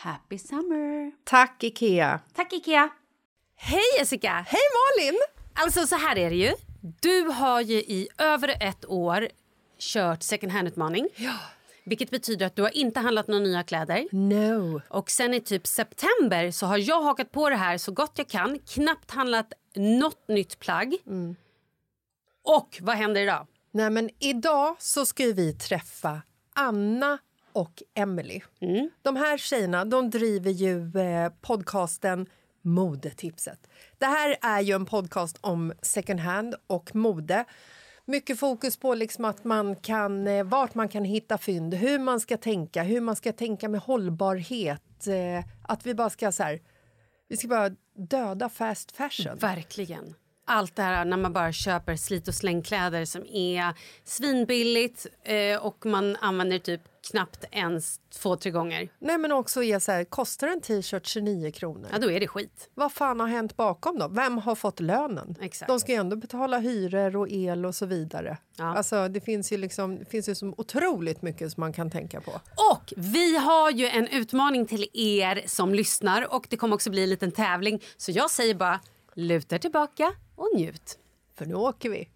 Happy summer! Tack, Ikea! Tack Ikea! Hej Jessica! Hej Malin! Alltså så här är det ju. Du har ju i över ett år kört second hand-utmaning. Ja. Vilket betyder att du har inte handlat några nya kläder. No. Och sen i typ september så har jag hakat på det här så gott jag kan. Knappt handlat något nytt plagg. Och vad händer idag? Nej, men idag så ska vi träffa Anna och Emily. De här tjejerna de driver ju eh, podcasten Modetipset. Det här är ju en podcast om second hand och mode. Mycket fokus på liksom att man kan, eh, vart man kan hitta fynd, hur man ska tänka, hur man ska tänka med hållbarhet. Eh, att vi bara ska så här, vi ska bara döda fast fashion. Verkligen. Allt det här när man bara köper slit och slängkläder som är svinbilligt eh, och man använder typ knappt ens två, tre gånger. Nej men också är så här, kostar en t-shirt 29 kronor? Ja, då är det skit. Vad fan har hänt bakom då? Vem har fått lönen? Exakt. De ska ju ändå betala hyror och el och så vidare. Ja. Alltså det finns ju liksom, finns ju så otroligt mycket som man kan tänka på. Och vi har ju en utmaning till er som lyssnar och det kommer också bli en liten tävling. Så jag säger bara luta tillbaka och njut. För nu åker vi.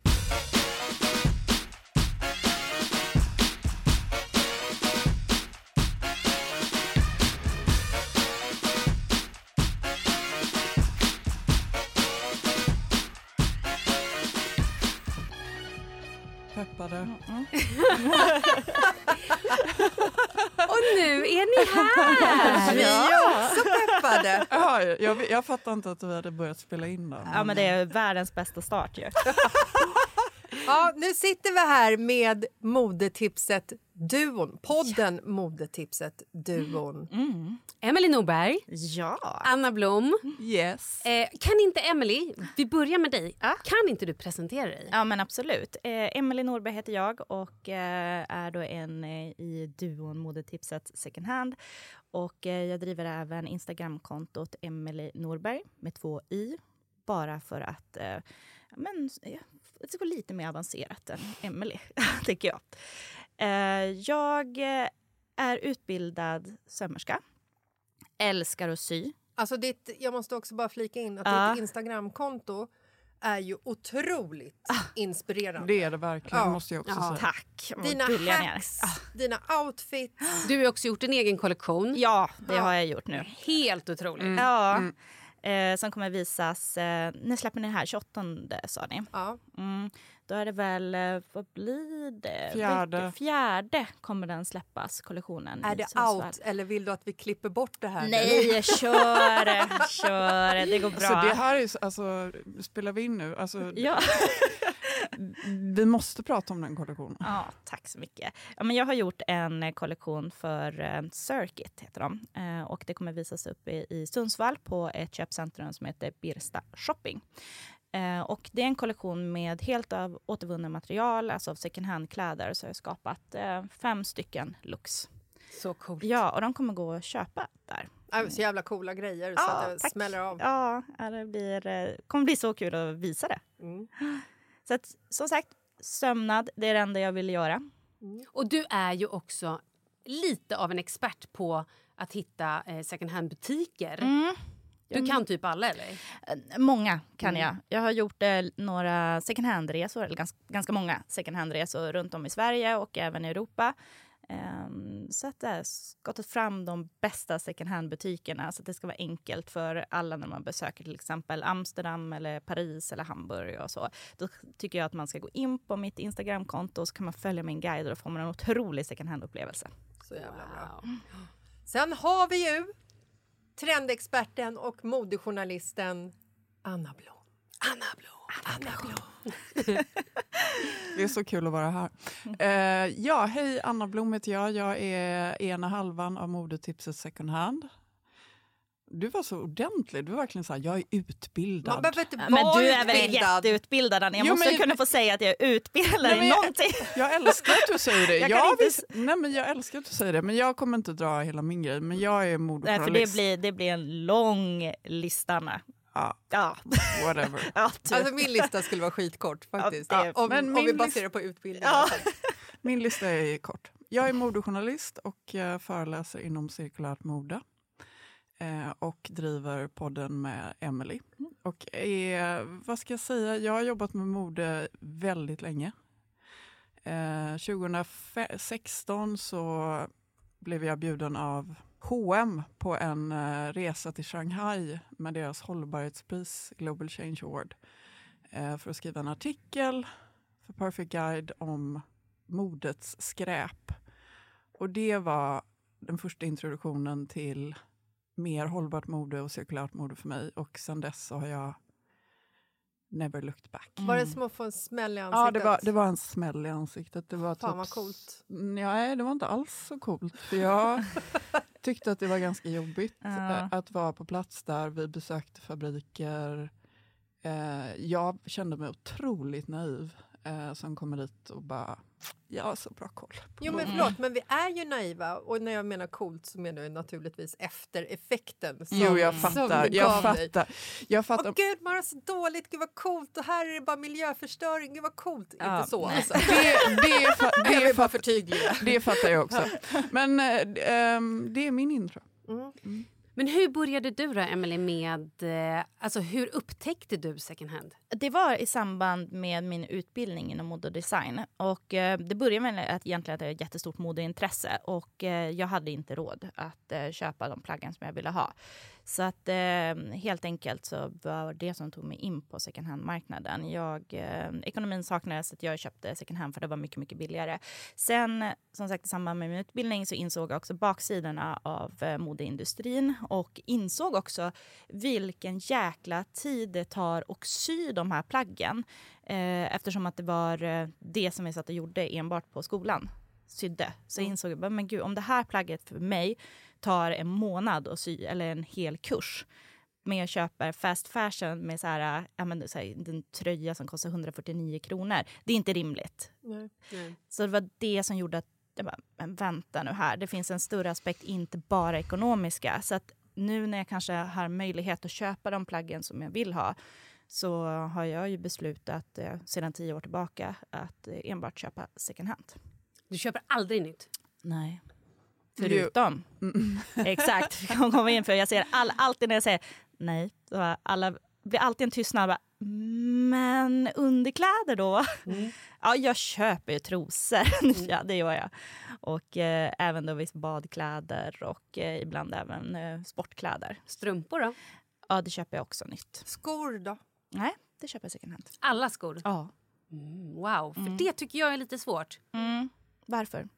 Peppade. Och nu är här! Vi är också peppade. Jaha, jag, jag fattar inte att vi hade börjat spela in då. Ja, men det är världens bästa start ju. Ja, nu sitter vi här med modetipset Duon, podden Modetipset Duon. Emily Norberg, Ja. Anna Blom. Yes. Eh, kan inte Emily, vi börjar med dig. Ja. Kan inte du presentera dig? Ja, men absolut. Eh, Emelie Norberg heter jag och eh, är då en eh, i duon Modetipset Second Hand. Och eh, jag driver även Instagramkontot Emelie Norberg med två i. Bara för att eh, ja, men, eh, det vara lite mer avancerat än Emelie, tycker jag. Eh, jag är utbildad sömmerska. Älskar att sy. Alltså ditt, jag måste också bara flika in att Ja. ditt Instagramkonto är ju otroligt inspirerande. Det är det verkligen, Ja. måste jag också Ja. säga. Tack! Dina hacks, dina outfits. Du har också gjort en egen kollektion. Ja, det har jag gjort nu. Helt otroligt. Ja. Eh, som kommer visas... Eh, när släpper ni det här? 28 sa ni. Ja. Mm. Då är det väl... Eh, vad blir det? Fjärde. Fjärde kommer den släppas, kollektionen. Är det Sundsvall. out eller vill du att vi klipper bort det här? Nej, kör! kör! Det går bra. Så det här är, så- alltså, spelar vi in nu? Alltså, Ja. Vi måste prata om den kollektionen. Ja, tack så mycket. Ja, men jag har gjort en eh, kollektion för eh, Circuit, heter de. Eh, och det kommer visas upp i, i Sundsvall på ett köpcentrum som heter Birsta Shopping. Och det är en kollektion med helt av återvunna material, alltså av second hand-kläder. Så jag har skapat fem stycken looks. Så coolt. Ja, och de kommer gå att köpa där. Ja, Så jävla coola grejer så Ja, att det tack. smäller av. Ja, det blir, kommer bli så kul att visa det. Mm. Så att, som sagt, sömnad, det är det enda jag vill göra. Och du är ju också lite av en expert på att hitta eh, second hand-butiker. Mm. Du kan typ alla, eller? Eh, Många kan jag. Jag har gjort eh, några second hand-resor, eller ganska, ganska många second hand-resor runt om i Sverige och även i Europa. Ehm, så att jag har skottat fram de bästa second hand-butikerna så att det ska vara enkelt för alla när man besöker till exempel Amsterdam, eller Paris eller Hamburg och så. Då tycker jag att man ska gå in på mitt Instagramkonto och så kan man följa min guide och då får man en otrolig second hand-upplevelse. Så jävla bra. Sen har vi ju trendexperten och modejournalisten Anna Blom. Anna Blom. Anna Blom. Det är så kul att vara här. Eh, ja, hej, Anna Blom heter jag. Jag är ena halvan av modetipset second hand. Du var så ordentlig. Du var verkligen så här, jag är utbildad. Man behöver inte Ja, vara Men du är väl utbildad. jätteutbildad Anna? Jag Jo, måste men- kunna få säga att jag är utbildad Nej, i jag- någonting. Jag älskar att du säger det. Jag Jag, inte visst, nej, men jag älskar att du säger det, men jag kommer inte dra hela min grej. Men jag är Nej, för modejournalist. det blir, det blir en lång lista, Anna. Ja, Ja, whatever. ja du. Alltså min lista skulle vara skitkort faktiskt. Ja, det- om, men om vi list- baserar på utbildning. Ja. Min lista är kort. Jag är modejournalist och eh, föreläser inom cirkulärt mode. Eh, och driver podden med Emily. Och är, vad ska jag säga, jag har jobbat med mode väldigt länge. Eh, 2016 så blev jag bjuden av H&M på en eh, resa till Shanghai med deras hållbarhetspris Global Change Award eh, för att skriva en artikel för Perfect Guide om modets skräp. Och det var den första introduktionen till mer hållbart mode och cirkulärt mode för mig. Och sen dess så har jag never looked back. Var det som att få en smäll i ansiktet? Ja, det var, det var en smäll i ansiktet. Det var Fan typ- vad coolt. Nej, det var inte alls så coolt. För jag tyckte att det var ganska jobbigt Ja. eh, att vara på plats där. Vi besökte fabriker. Eh, jag kände mig otroligt naiv eh, som kommer dit och bara, jag har så bra koll. Jo men mode." förlåt, men vi är ju naiva och när jag menar coolt så menar jag naturligtvis eftereffekten. Som, Jo, jag fattar. Jag fattar. Jag Åh fattar. gud, man har så dåligt, gud vad coolt och här är det bara miljöförstöring, gud vad coolt. Ja. Inte så alltså. Det, det, är fa- det, Jag är bara förtydliga. det fattar jag också. Men ehm, det är min intro. Mm. Men hur började du då, Emily, med... Eh, alltså hur upptäckte du second hand? Det var i samband med min utbildning inom mode och design. Och, eh, det började med att egentligen att jag hade ett jättestort modeintresse och eh, jag hade inte råd att eh, köpa de plaggen som jag ville ha. Så att eh, helt enkelt så var det som tog mig in på second hand-marknaden. Jag, eh, ekonomin saknades så jag köpte second hand för det var mycket, mycket billigare. Sen som sagt i samband med min utbildning så insåg jag också baksidorna av eh, modeindustrin och insåg också vilken jäkla tid det tar att sy de här plaggen. Eh, eftersom att det var eh, det som jag satt och gjorde enbart på skolan sydde. Så jag insåg jag men gud, om det här plagget för mig tar en månad att sy, eller en hel kurs men jag köper fast fashion med så här, ja, men, så här, en tröja som kostar 149 kronor. Det är inte rimligt. Nej. Nej. Så det var det som gjorde att jag bara, men vänta nu här, det finns en större aspekt, inte bara ekonomiska. Så att nu när jag kanske har möjlighet att köpa de plaggen som jag vill ha så har jag ju beslutat eh, sedan tio år tillbaka att eh, enbart köpa second hand. Du köper aldrig nytt? Nej. Förutom. Mm. Exakt. Jag kommer in för jag ser all, alltid när jag säger nej, så alla blir alltid en tystnad. Bara, men underkläder då? Mm. Ja, jag köper ju trosor. Mm. ja, det gör jag. Och eh, även då visst badkläder och eh, ibland även eh, sportkläder. Strumpor då? Ja, det köper jag också nytt. Skor då? Nej, det köper jag second hand. Alla skor? Ja. Mm, wow, för mm. det tycker jag är lite svårt. Mm. Varför?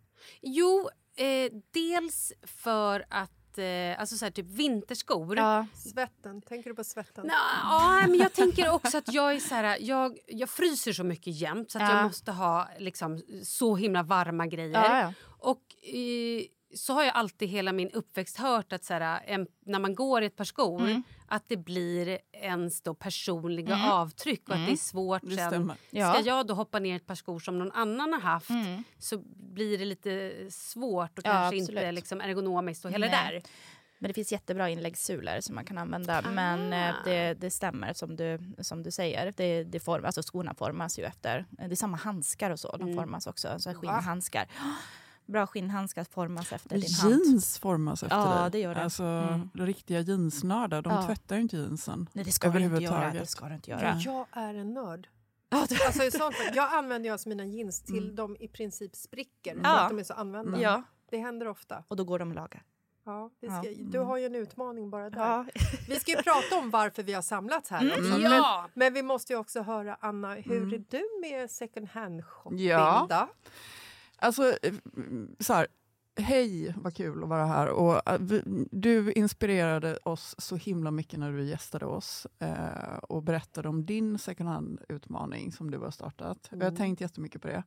Jo, eh, dels för att eh, alltså så här, typ vinterskor. Ja. Svetten, tänker du på svetten? Ja, men jag tänker också att jag är så här, jag, jag fryser så mycket jämt så att ja. jag måste ha liksom, så himla varma grejer. Ja, ja. Och eh, så har jag alltid hela min uppväxt hört att så här, en, när man går i ett par skor mm. att det blir ens då personliga mm. avtryck och att det är mm. svårt det sen. Ja. Ska jag då hoppa ner i ett par skor som någon annan har haft mm. så blir det lite svårt och ja, kanske absolut. inte liksom ergonomiskt och hela Nej. där. Men det finns jättebra inläggssulor som man kan använda. Ah. Men eh, det, det stämmer som du, som du säger. Det, det form, alltså skorna formas ju efter... Det är samma handskar och så. De mm. formas också. Så skinnhandskar. Bra skinnhandskar formas efter din hand. Jeans formas efter ja, dig. Det gör det. Alltså, mm. Riktiga jeansnördar, de ja. tvättar ju inte jeansen. Nej, det ska du inte göra. Det ska du inte göra. Jag är en nörd. alltså, sånt, jag använder alltså mina jeans till mm. de i princip spricker, ja. att de är så använda. Ja. Det händer ofta. Och då går de att laga. Ja, ska, ja. Du har ju en utmaning bara där. Ja. Vi ska ju prata om varför vi har samlats här. Mm. Också. Ja. Men, men, vi måste ju också höra, Anna, hur mm. är du med second hand-shopping? Ja. Alltså, eh, så här, hej vad kul att vara här. Och, eh, du inspirerade oss så himla mycket när du gästade oss eh, och berättade om din second hand-utmaning som du har startat. Mm. Jag har mm. tänkt jättemycket på det.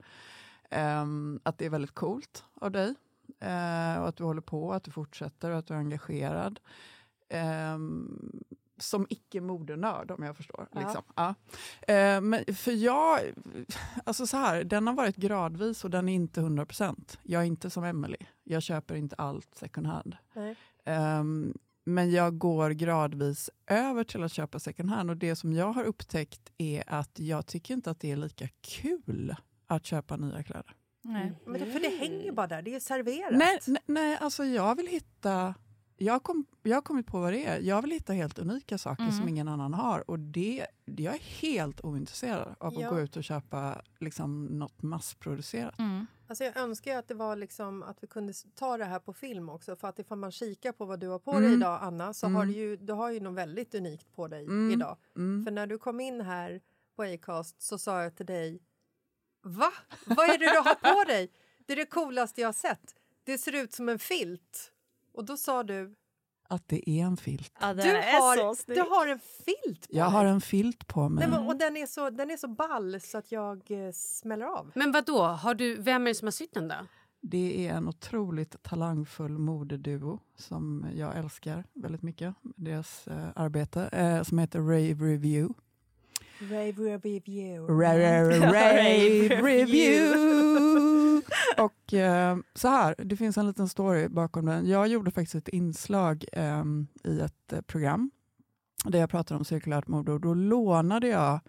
Eh, att det är väldigt coolt av dig. Eh, och att du håller på, att du fortsätter och att du är engagerad. Um, som icke-modenörd om jag förstår. Ja. Liksom. Ja. Eh, men för jag, alltså så här, den har varit gradvis och den är inte 100%. Jag är inte som Emily. Jag köper inte allt second hand. Eh, men jag går gradvis över till att köpa second hand och det som jag har upptäckt är att jag tycker inte att det är lika kul att köpa nya kläder. Nej. Men det, för det hänger bara där, det är serverat. Nej, nej, nej alltså jag vill hitta jag, kom, jag har kommit på vad det är. Jag vill hitta helt unika saker mm. som ingen annan har. Och det, Jag är helt ointresserad av att ja. gå ut och köpa liksom, något massproducerat. Mm. Alltså jag önskar att det var liksom, att vi kunde ta det här på film också. För att ifall man kikar på vad du har på mm. dig idag, Anna, så har mm. du ju, du har ju något väldigt unikt på dig mm. idag. Mm. För när du kom in här på Acast så sa jag till dig Va? Vad är det du har på dig? Det är det coolaste jag har sett. Det ser ut som en filt. Och då sa du... Att det är en filt. Ja, du, har, du har en filt på Jag dig. har en filt på mig. Nej, men, och den är, så, den är så ball så att jag eh, smäller av. Men vad då? Har du, vem är det som har sytt den då? Det är en otroligt talangfull modeduo som jag älskar väldigt mycket. Deras eh, arbete eh, som heter Rave Review. Rave Review. Rave Review. Och eh, så här, det finns en liten story bakom den. Jag gjorde faktiskt ett inslag eh, i ett eh, program där jag pratade om cirkulärt mode och då lånade jag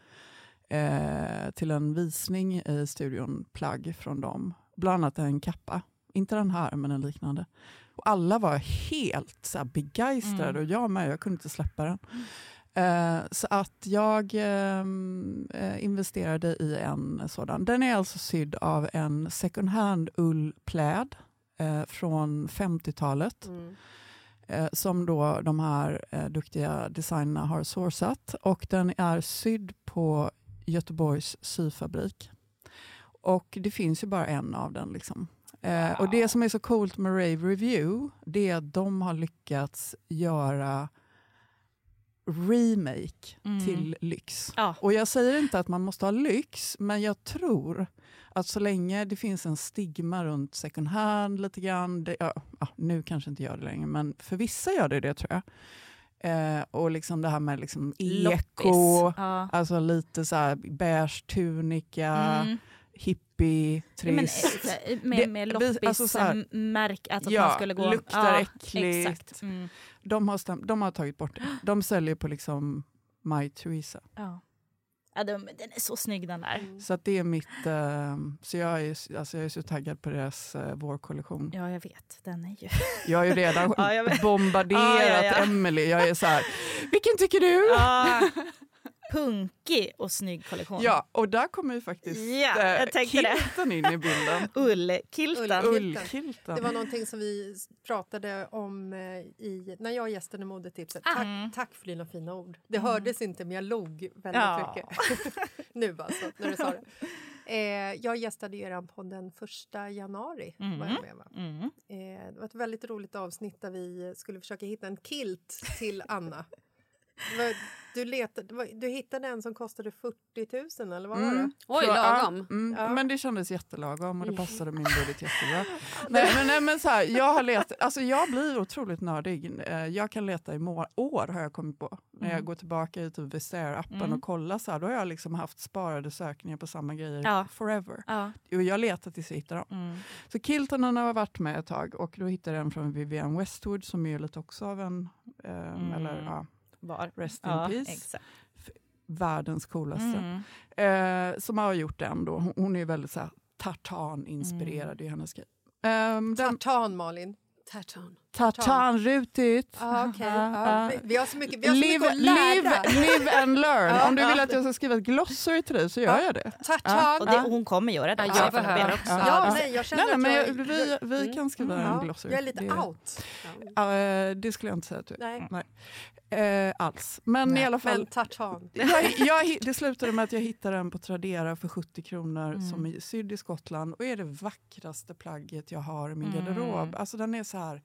eh, till en visning i studion plagg från dem. Bland annat en kappa. Inte den här, men en liknande. Och alla var helt så begeistrade Mm. och jag med, jag kunde inte släppa den. Eh, så att jag ehm, eh, investerade i en sådan. Den är alltså sydd av en second hand ullpläd eh, från 50-talet Mm. eh, som då de här eh, duktiga designerna har sourcat. Och den är sydd på Göteborgs syfabrik. Och det finns ju bara en av den. Liksom. Eh, och det som är så coolt med Rave Review, det är att de har lyckats göra remake Mm. till lyx. Ja. Och jag säger inte att man måste ha lyx, men jag tror att så länge det finns en stigma runt second hand lite grann, det, ja, ja, nu kanske inte gör det längre, men för vissa gör det det tror jag. Eh, och liksom det här med liksom eko. Ja. alltså lite så här beige tunika, Mm. hippie, Ja, men, trist. eh, med, Det- med vi- loppis, alltså så här- m- märk, alltså att Ja, man skulle gå... luktar ja, äckligt. Exakt. Mm. De, har stäm- de har tagit bort det. De säljer på liksom My Theresa. Ja. Ja, de, den är så snygg den där. Så att det är mitt... Eh, så jag är, alltså jag är så taggad på deras eh, vårkollektion. Ja, jag vet. Den är ju... Jag har ju redan Ja, bombarderat Ja, ja, ja. Emily. Jag är så här, vilken tycker du? Punkig och snygg kollektion. Ja, och där kommer ju faktiskt Ja, jag eh, tänkte det. kilten in i bilden. Ullkilten. Ullkilten. Det var någonting som vi pratade om eh, i, när jag gästade modetipset. Ah. Tack, Mm. tack för dina fina ord. Det hördes inte men jag log väldigt Ja. mycket. nu alltså, när du sa det. Eh, jag gästade er podd den första januari. Var jag med, va? Mm. Eh, det var ett väldigt roligt avsnitt där vi skulle försöka hitta en kilt till Anna. Du, letade, du hittade en som kostade 40 000 eller vad var det? Mm. Oj, Så, ja, lagom. mm, Ja. Men det kändes jättelagom och det passade min budget jättebra. nej, men, nej, men så här, jag, har let, alltså jag blir otroligt nördig. Eh, Jag kan leta i må- år har jag kommit på. När jag Mm. går tillbaka i typ Vistair-appen Mm. och kollar så här, då har jag liksom haft sparade sökningar på samma grejer Ja. forever. Ja. Och jag letar tills jag hittar dem. Mm. Så Kiltonen har varit med ett tag och då hittade jag en från Vivienne Westwood som är lite också av en, eh, Mm. eller ja, Var. rest in Ja, peace, exakt. världens coolaste. Mm. Eh, som har gjort den då. Hon, hon är väldigt så här, tartan-inspirerad i hennes grej. Um, den, Tartan, Malin. Tartan. Tartan-rutigt. Ah, okay. Vi har så mycket, vi har så Live, mycket att lära. live, live and learn. Om du vill att jag ska skriva ett glossary till dig så gör Ja. jag det. Tartan. Och det, hon kommer göra det. Jag för behöver det. också. Ja, Ja. nej, jag känner Nej, nej, att men jag, jag, vi, vi kan skriva en glossary. jag är lite det, out. Eh, det skulle jag inte säga att du är. Nej. Eh, alls. Men i alla fall. Jag, jag, det slutade med att jag hittade den på Tradera för 70 kronor Mm. som är sydd i Skottland och är det vackraste plagget jag har i min Mm. garderob. Alltså den är så här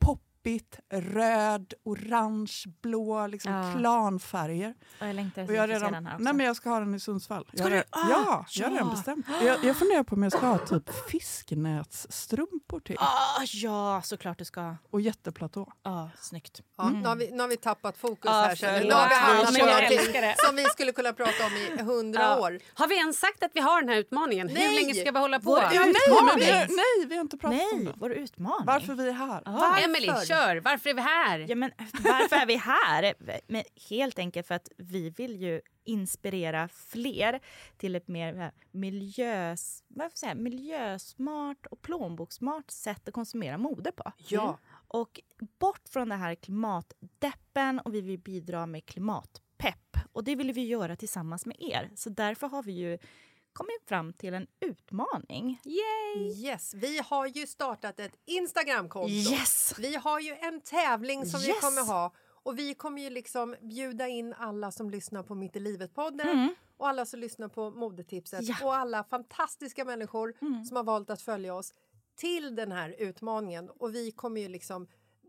pop poppigt, röd, orange, blå, liksom Ja. klanfärger. Och jag längtar Och jag, mycket att se redan, den här också. nej men jag ska ha den i Sundsvall. Ska jag, du? Ah, ja, jag har redan ja. bestämt. Jag, jag funderar på om jag ska ha typ fisknätsstrumpor till. Ah, ja, såklart du ska. Och jätteplatå. Ah, snyggt. Ja, nu, har vi, nu har vi tappat fokus Ja, här. känner. Nu har vi hamnat på det. som vi skulle kunna prata om i hundra Ja. år. Har vi ens sagt att vi har den här utmaningen? Nej! Hur länge ska vi hålla på? Vår Nej, men utmaning. vi, har- nej, vi har inte pratat om Nej, det. vår utmaning. Varför vi är här. Ah. Emily, kör! Varför är vi här? Ja, men varför är vi här? Men helt enkelt för att vi vill ju inspirera fler till ett mer eh, miljös, jag säga, miljösmart och plånbokssmart sätt att konsumera mode på. Ja. Och bort från det här klimatdeppen och vi vill bidra med klimatpepp. Och det vill vi göra tillsammans med er. Så därför har vi ju kommit fram till en utmaning. Yes, vi har ju startat ett Instagramkonto. Yes! Vi har ju en tävling som vi Yes! kommer ha. Och vi kommer ju liksom bjuda in alla som lyssnar på Mitt i livet-podden Mm. och alla som lyssnar på Modetipset Ja. och alla fantastiska människor Mm. som har valt att följa oss till den här utmaningen. Och vi kommer ju liksom...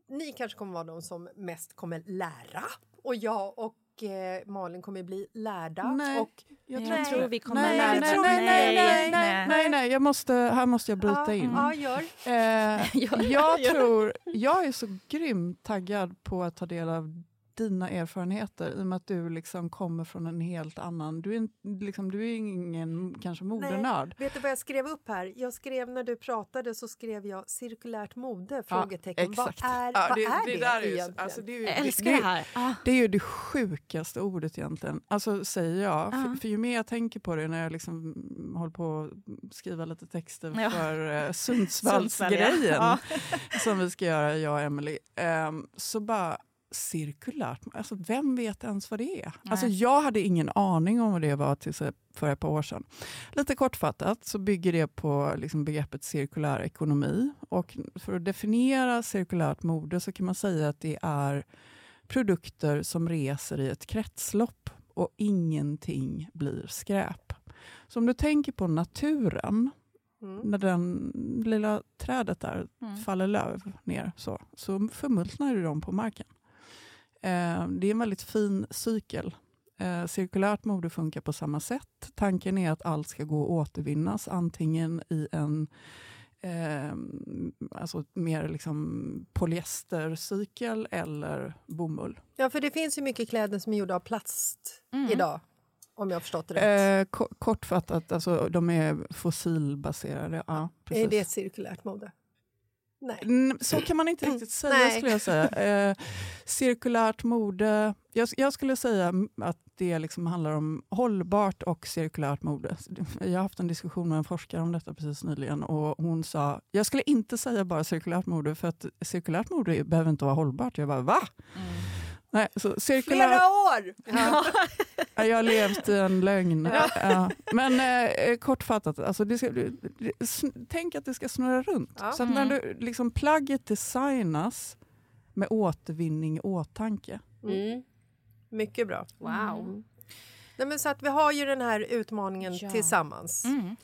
Ni kanske kommer vara de som mest kommer lära och jag och eh, Malin kommer bli lärda. Nej. Och Jag Jag tror vi kommer nej, lära nej, oss- nej, nej, nej, nej, nej. nej, nej, jag måste, här måste jag bryta ja, in. Ja, gör. Eh, jag tror, jag är så grymt taggad på att ta del av dina erfarenheter i och med att du liksom kommer från en helt annan... Du är, liksom, du är ingen kanske modenörd. Vet du vad jag skrev upp här? Jag skrev när du pratade så skrev jag cirkulärt mode? Frågetecken. vad exakt. är, Ja, vad det- är det det, där är egentligen? alltså, det är ju- Jag älskar det- det här. Ah. Det är ju det sjukaste ordet egentligen, alltså, säger jag. Ja. För, för ju mer jag tänker på det när jag liksom håller på att skriva lite texter Ja. för uh, Sundsvall, Sundsvallsgrejen ja. som vi ska göra, jag och Emily, ehm, så bara cirkulärt, alltså vem vet ens vad det är? Alltså jag hade ingen aning om vad det var tills för ett par år sedan. Lite kortfattat så bygger det på liksom begreppet cirkulär ekonomi och för att definiera cirkulärt mode så kan man säga att det är produkter som reser i ett kretslopp och ingenting blir skräp. Så om du tänker på naturen, Mm. när den lilla trädet där Mm. faller löv ner så, så förmultnar de på marken. Eh, det är en väldigt fin cykel. Eh, cirkulärt mode funkar på samma sätt. Tanken är att allt ska gå att återvinnas, antingen i en eh, alltså mer liksom polyestercykel eller bomull. Ja, för det finns ju mycket kläder som är gjorda av plast Mm. idag. Om jag har förstått det rätt. Eh, ko- kortfattat, alltså, de är fossilbaserade. Ja, precis. är det cirkulärt mode? Nej. Mm, Så kan man inte riktigt säga Nej. skulle jag säga. Eh, cirkulärt mode. Jag, jag skulle säga att det liksom handlar om hållbart och cirkulärt mode. Jag har haft en diskussion med en forskare om detta precis nyligen och hon sa, jag skulle inte säga bara cirkulärt mode för att cirkulärt mode behöver inte vara hållbart. Jag bara, va? Nej, så cirkulärt... Flera år! Ja, jag har levt i en lögn. Ja. Men eh, kortfattat, alltså det ska, det, tänk att det ska snurra runt. Ja. Så att när du, liksom, plagget designas med återvinning i åtanke. Mm. Mycket bra. Wow. Mm. Nej, men så att vi har ju den här utmaningen Ja. tillsammans. Mm.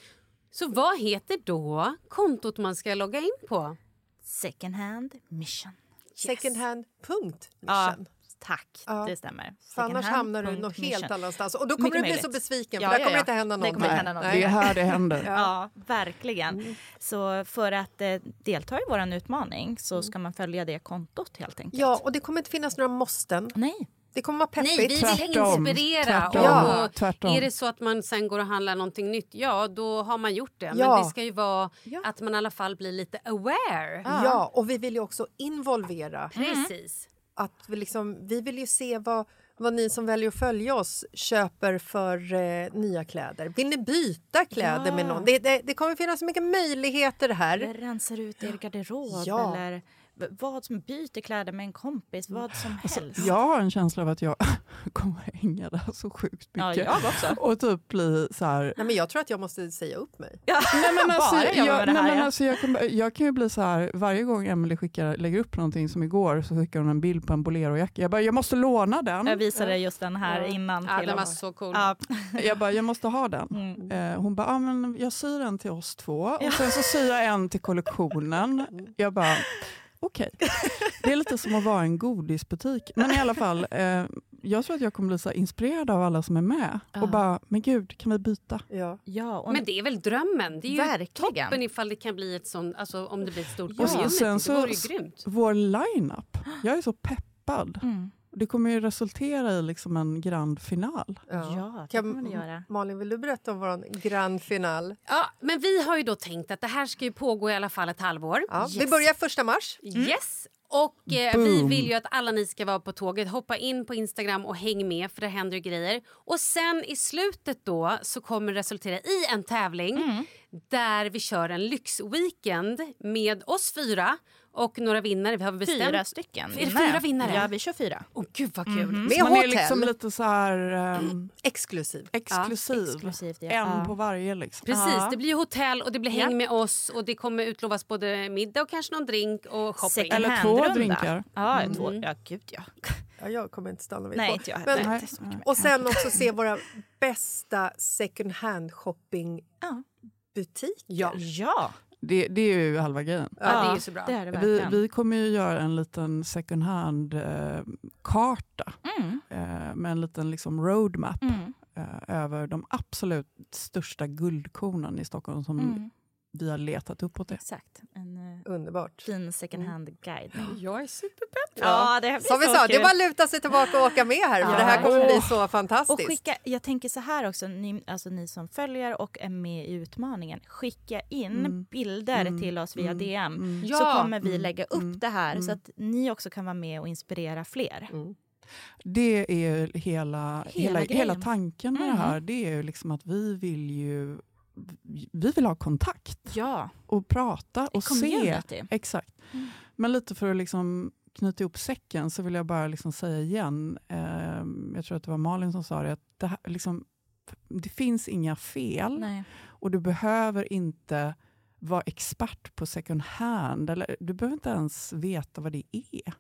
Så vad heter då kontot man ska logga in på? Second hand mission. Second hand punkt Ja, mission. Tack. Ja. Det stämmer. För annars hamnar du något helt annanstans. Och då kommer Mycket du bli så möjligt. besviken Ja, för där ja, kommer det ja. inte hända Det någonting. kommer inte hända någonting. Det är här det händer. Ja, verkligen. Så för att eh, delta i vår utmaning så ska man följa det kontot helt enkelt. Ja, och det kommer inte finnas några måsten. Nej. Det kommer vara peppigt. Nej, vi vill Tvärtom. inspirera. Tvärtom. Ja. Tvärtom. är det så att man sen går och handlar någonting nytt, ja då har man gjort det. Ja. Men det ska ju vara Ja. att man i alla fall blir lite aware. Ja, och vi vill ju också involvera. Precis. Att vi, liksom, vi vill ju se vad, vad ni som väljer att följa oss köper för eh, nya kläder. Vill ni byta kläder Ja. med någon? Det, det, det kommer finnas så mycket möjligheter här. Eller rensar ut er garderob Ja. eller vad som byter kläder med en kompis, vad som helst. Alltså, Jag har en känsla av att jag kommer hänga där så sjukt Ja, mycket. jag också. Och typ bli så här... Nej, men jag tror att jag måste säga upp mig. Ja, Nej, men alltså, bara jobba jag, med det nej, här. men ja. alltså, jag, kan, jag kan ju bli så här, varje gång Emily skickar, lägger upp någonting som igår så skickar hon en bild på en bolerojacka. Jag bara, jag måste låna den. Jag visade just den här Ja. innan. Ja, till den var så cool. Ja. Jag bara, jag måste ha den. Mm. Eh, hon bara, ah, men jag syr en till oss två och sen så syr jag en till kollektionen. Jag bara, okej. Det är lite som att vara en godisbutik. Men i alla fall, eh, jag tror att jag kommer bli så inspirerad av alla som är med. Ja. Och bara, men gud, kan vi byta? Ja. Ja, och Men det är väl drömmen? Det är ju Verkligen. toppen ifall det kan bli ett sånt, alltså om det blir ett stort Och så- community. sen det så- vore ju grymt. Vår line-up, jag är så peppad. Mm. Det kommer ju resultera i liksom en grand final. Ja, det Kan- kommer det göra. Malin, vill du berätta om vår grand final? Ja, men vi har ju då tänkt att det här ska ju pågå i alla fall ett halvår. Ja, Vi Yes. börjar första mars. Yes! Och eh, vi vill ju att alla ni ska vara på tåget. Hoppa in på Instagram och häng med för det händer ju grejer. Och sen i slutet då så kommer det resultera i en tävling där vi kör en lyxweekend med oss fyra och några vinnare. Vi har bestämt. Fyra stycken Är det fyra vinnare? Ja, vi kör fyra. Åh gud vad kul. Med Så man är hotell. liksom lite så här ehm, Exklusiv. exklusiv. Exklusivt, ja. En Ja. på varje. Liksom. Precis, Ja. det blir ju hotell och det blir häng Ja. med oss och det kommer utlovas både middag och kanske någon drink och shopping. Second Eller två drinkar. Ja, Mm. två. Ja, gud ja. Ja, jag kommer inte stanna vid Nej, två. inte jag Men-. Nej. Inte. Och sen också se våra bästa second hand shopping Ja. butiker. Ja. Ja, Det, det är ju halva grejen. Ja, det är ju så bra. Det är det Vi, vi kommer ju göra en liten second hand-karta Mm. eh, med en liten liksom roadmap Mm. eh, över de absolut största guldkornen i Stockholm som Mm. Vi har letat uppåt. Det. Exakt. En, eh, Underbart. fin second hand-guidning. Jag är superpepp. Ja, det Som vi sa, det är kul. bara att luta sig tillbaka och åka med här. Ja. det här kommer bli så Och fantastiskt. skicka, jag tänker så här också, ni, alltså ni som följer och är med i utmaningen, skicka in Mm. bilder Mm. till oss via Mm. DM Mm. så Ja. kommer vi Mm. lägga upp Mm. det här Mm. så att ni också kan vara med och inspirera fler. Mm. Det är ju hela, hela, grejen. hela tanken med Mm. det här. Det är ju liksom att vi vill ju vi vill ha kontakt Ja, och prata och se. Exakt. Mm. Men lite för att liksom knyta ihop säcken så vill jag bara liksom säga igen, eh, jag tror att det var Malin som sa det, att det, här, liksom, det finns inga fel Nej. och du behöver inte vara expert på second hand. Eller, du behöver inte ens veta vad det är.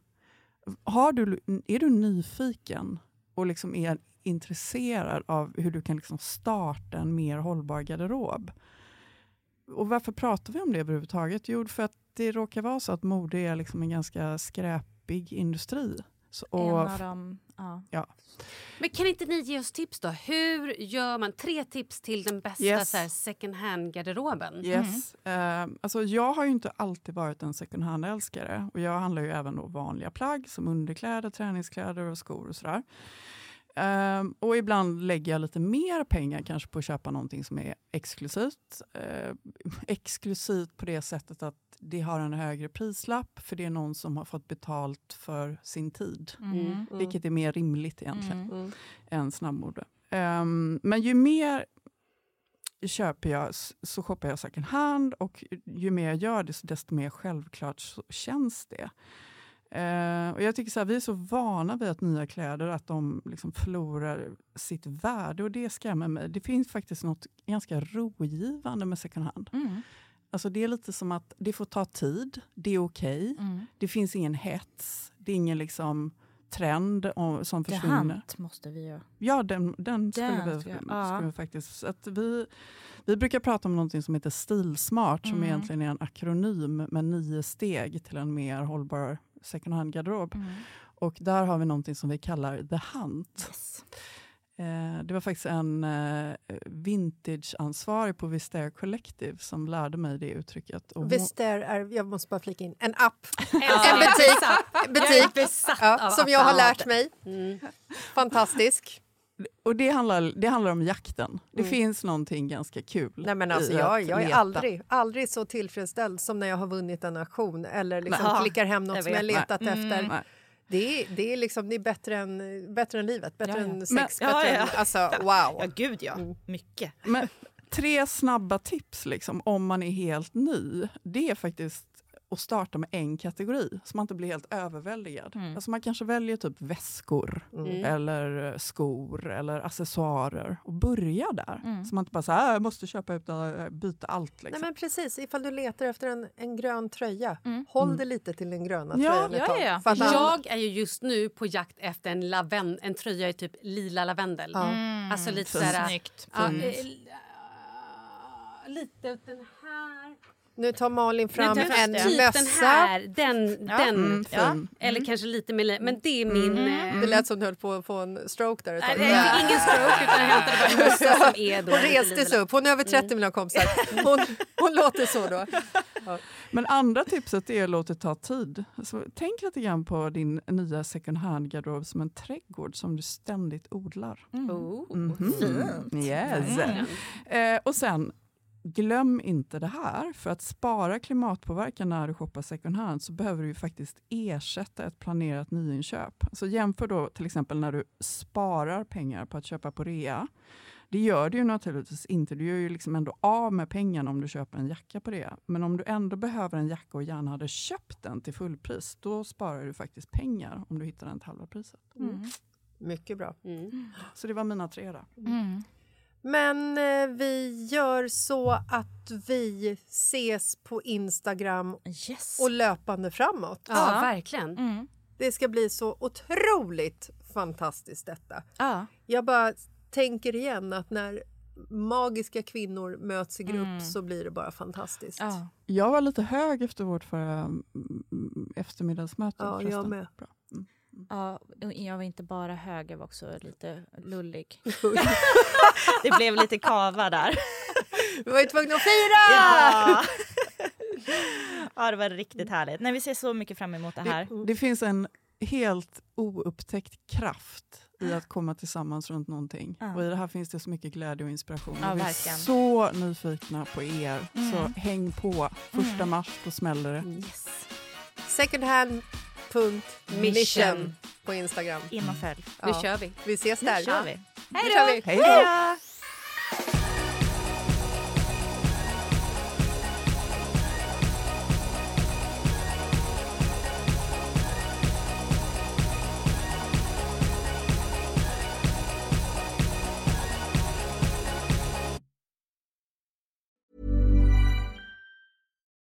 Har du, är du nyfiken och liksom är intresserad av hur du kan liksom starta en mer hållbar garderob. Och varför pratar vi om det överhuvudtaget? Jo, för att det råkar vara så att mode är liksom en ganska skräpig industri. Så, En och, av dem, ja. Men kan inte ni ge oss tips då? Hur gör man? Tre tips till den bästa Yes. så här, second hand-garderoben. Yes. Eh, alltså jag har ju inte alltid varit en second hand-älskare. Och jag handlar ju även då vanliga plagg som underkläder, träningskläder och skor och sådär. Eh, och ibland lägger jag lite mer pengar kanske på att köpa någonting som är exklusivt. Eh, exklusivt på det sättet att det har en högre prislapp för det är någon som har fått betalt för sin tid. Mm. Vilket är mer rimligt egentligen Mm. Mm. än snabbmode. Ehm, men ju mer köper jag så shoppar jag second hand och ju mer jag gör det desto mer självklart så känns det. Eh, och jag tycker så här, Vi är så vana vid att nya kläder att de liksom förlorar sitt värde och det skrämmer mig. Det finns faktiskt något ganska rogivande med second hand. Mm. Alltså det är lite som att det får ta tid, det är okej. Mm. Det finns ingen hets, det är ingen liksom trend om- som Det försvinner. hand måste vi ju. Ja, den, den skulle, Den vi, ska jag- skulle ja. vi faktiskt... Att vi, vi brukar prata om något som heter Stilsmart som Mm. egentligen är en akronym med nio steg till en mer hållbar second hand-garderob. Mm. Och där har vi något som vi kallar The Hunt. Yes. Eh, det var faktiskt en eh, vintage-ansvarig på Vistair Collective som lärde mig det uttrycket. Och Vister är, jag måste bara flika in, en app. En butik, butik ja, som jag har lärt mig. Mm. Fantastisk. Och det, handlar, det handlar om jakten. Det Mm. finns någonting ganska kul Nej, men alltså, i jag, att jag är leta. aldrig, aldrig så tillfredsställd som när jag har vunnit en auktion eller liksom Nej. klickar hem Jag något som jag letat Nej. efter. Mm. Nej. Det är, det, är liksom, det är bättre än, bättre än livet, bättre Ja, ja. än sex, Men- bättre Ja, ja. än... Alltså, wow! Ja, gud ja. Mm. Mycket. Men tre snabba tips liksom, om man är helt ny, det är faktiskt att starta med en kategori så man inte blir helt överväldigad. Mm. Alltså man kanske väljer typ väskor Mm. eller eh, skor eller accessoarer och börja där. Mm. Så man inte bara säger "Ah, jag måste köpa ut, äh, byta allt. Nej, Liksom. men precis, ifall du letar efter en, en grön tröja, Mm. håll Mm. det lite till den gröna Ja, tröjan ja, ja. För att han- Jag är ju just nu på jakt efter en, laven, en tröja i typ lila lavendel. Ja. Mm. Alltså lite Fint. såhär... Snyggt. Ja, eh, lite åt den här. Nu tar Malin fram Nej, en typ mössa. den här. Den, Ja. den. Mm, Ja. fin. Eller kanske lite mer... Men det är min... Mm. eh, Det lät som du höll på att få en stroke där. ett Nej, tag. det är ingen stroke utan jag hämtade bara en mössa som är då Hon reste sig upp. Hon är över 30 miljoner kompisar. Hon, hon låter så då. Men andra tipset är att låta det ta tid. Alltså, tänk lite grann på din nya second hand-garderob som en trädgård som du ständigt odlar. Oh, Mhm. Fint. Yes. Eh, och sen, glöm inte det här. För att spara klimatpåverkan när du shoppar second hand så behöver du faktiskt ersätta ett planerat nyinköp. Så jämför då till exempel när du sparar pengar på att köpa på rea. Det gör du ju naturligtvis inte. Du gör ju liksom ändå av med pengarna om du köper en jacka på rea. Men om du ändå behöver en jacka och gärna hade köpt den till fullpris, då sparar du faktiskt pengar om du hittar den till halva priset. Mm. Mycket bra. Mm. Så det var mina tre då. Mm. Men eh, vi gör så att vi ses på Instagram Yes. och löpande framåt. Ja, verkligen. Mm. Det ska bli så otroligt fantastiskt detta. Ja. Jag bara tänker igen att när magiska kvinnor möts i grupp Mm. så blir det bara fantastiskt. Ja. Jag var lite hög efter vårt förra mm, eftermiddagsmöte. Ja, jag med. Bra. Mm. Ja, jag var inte bara hög, jag var också lite lullig. det blev lite kava där. Vi var ju tvungna att fira! Ja. Ja, det var riktigt härligt. Nej, vi ser så mycket fram emot det här. Det, det finns en helt oupptäckt kraft i att komma tillsammans runt någonting. Ja. Och i det här finns det så mycket glädje och inspiration. Ja, vi är verkligen. så nyfikna på er. Mm. Så häng på. Första mars, då smäller det. Secondhand.mission på Instagram. In och följ. Nu Ja. kör vi. Vi ses Nu där. kör vi. Nu kör vi. Hej då!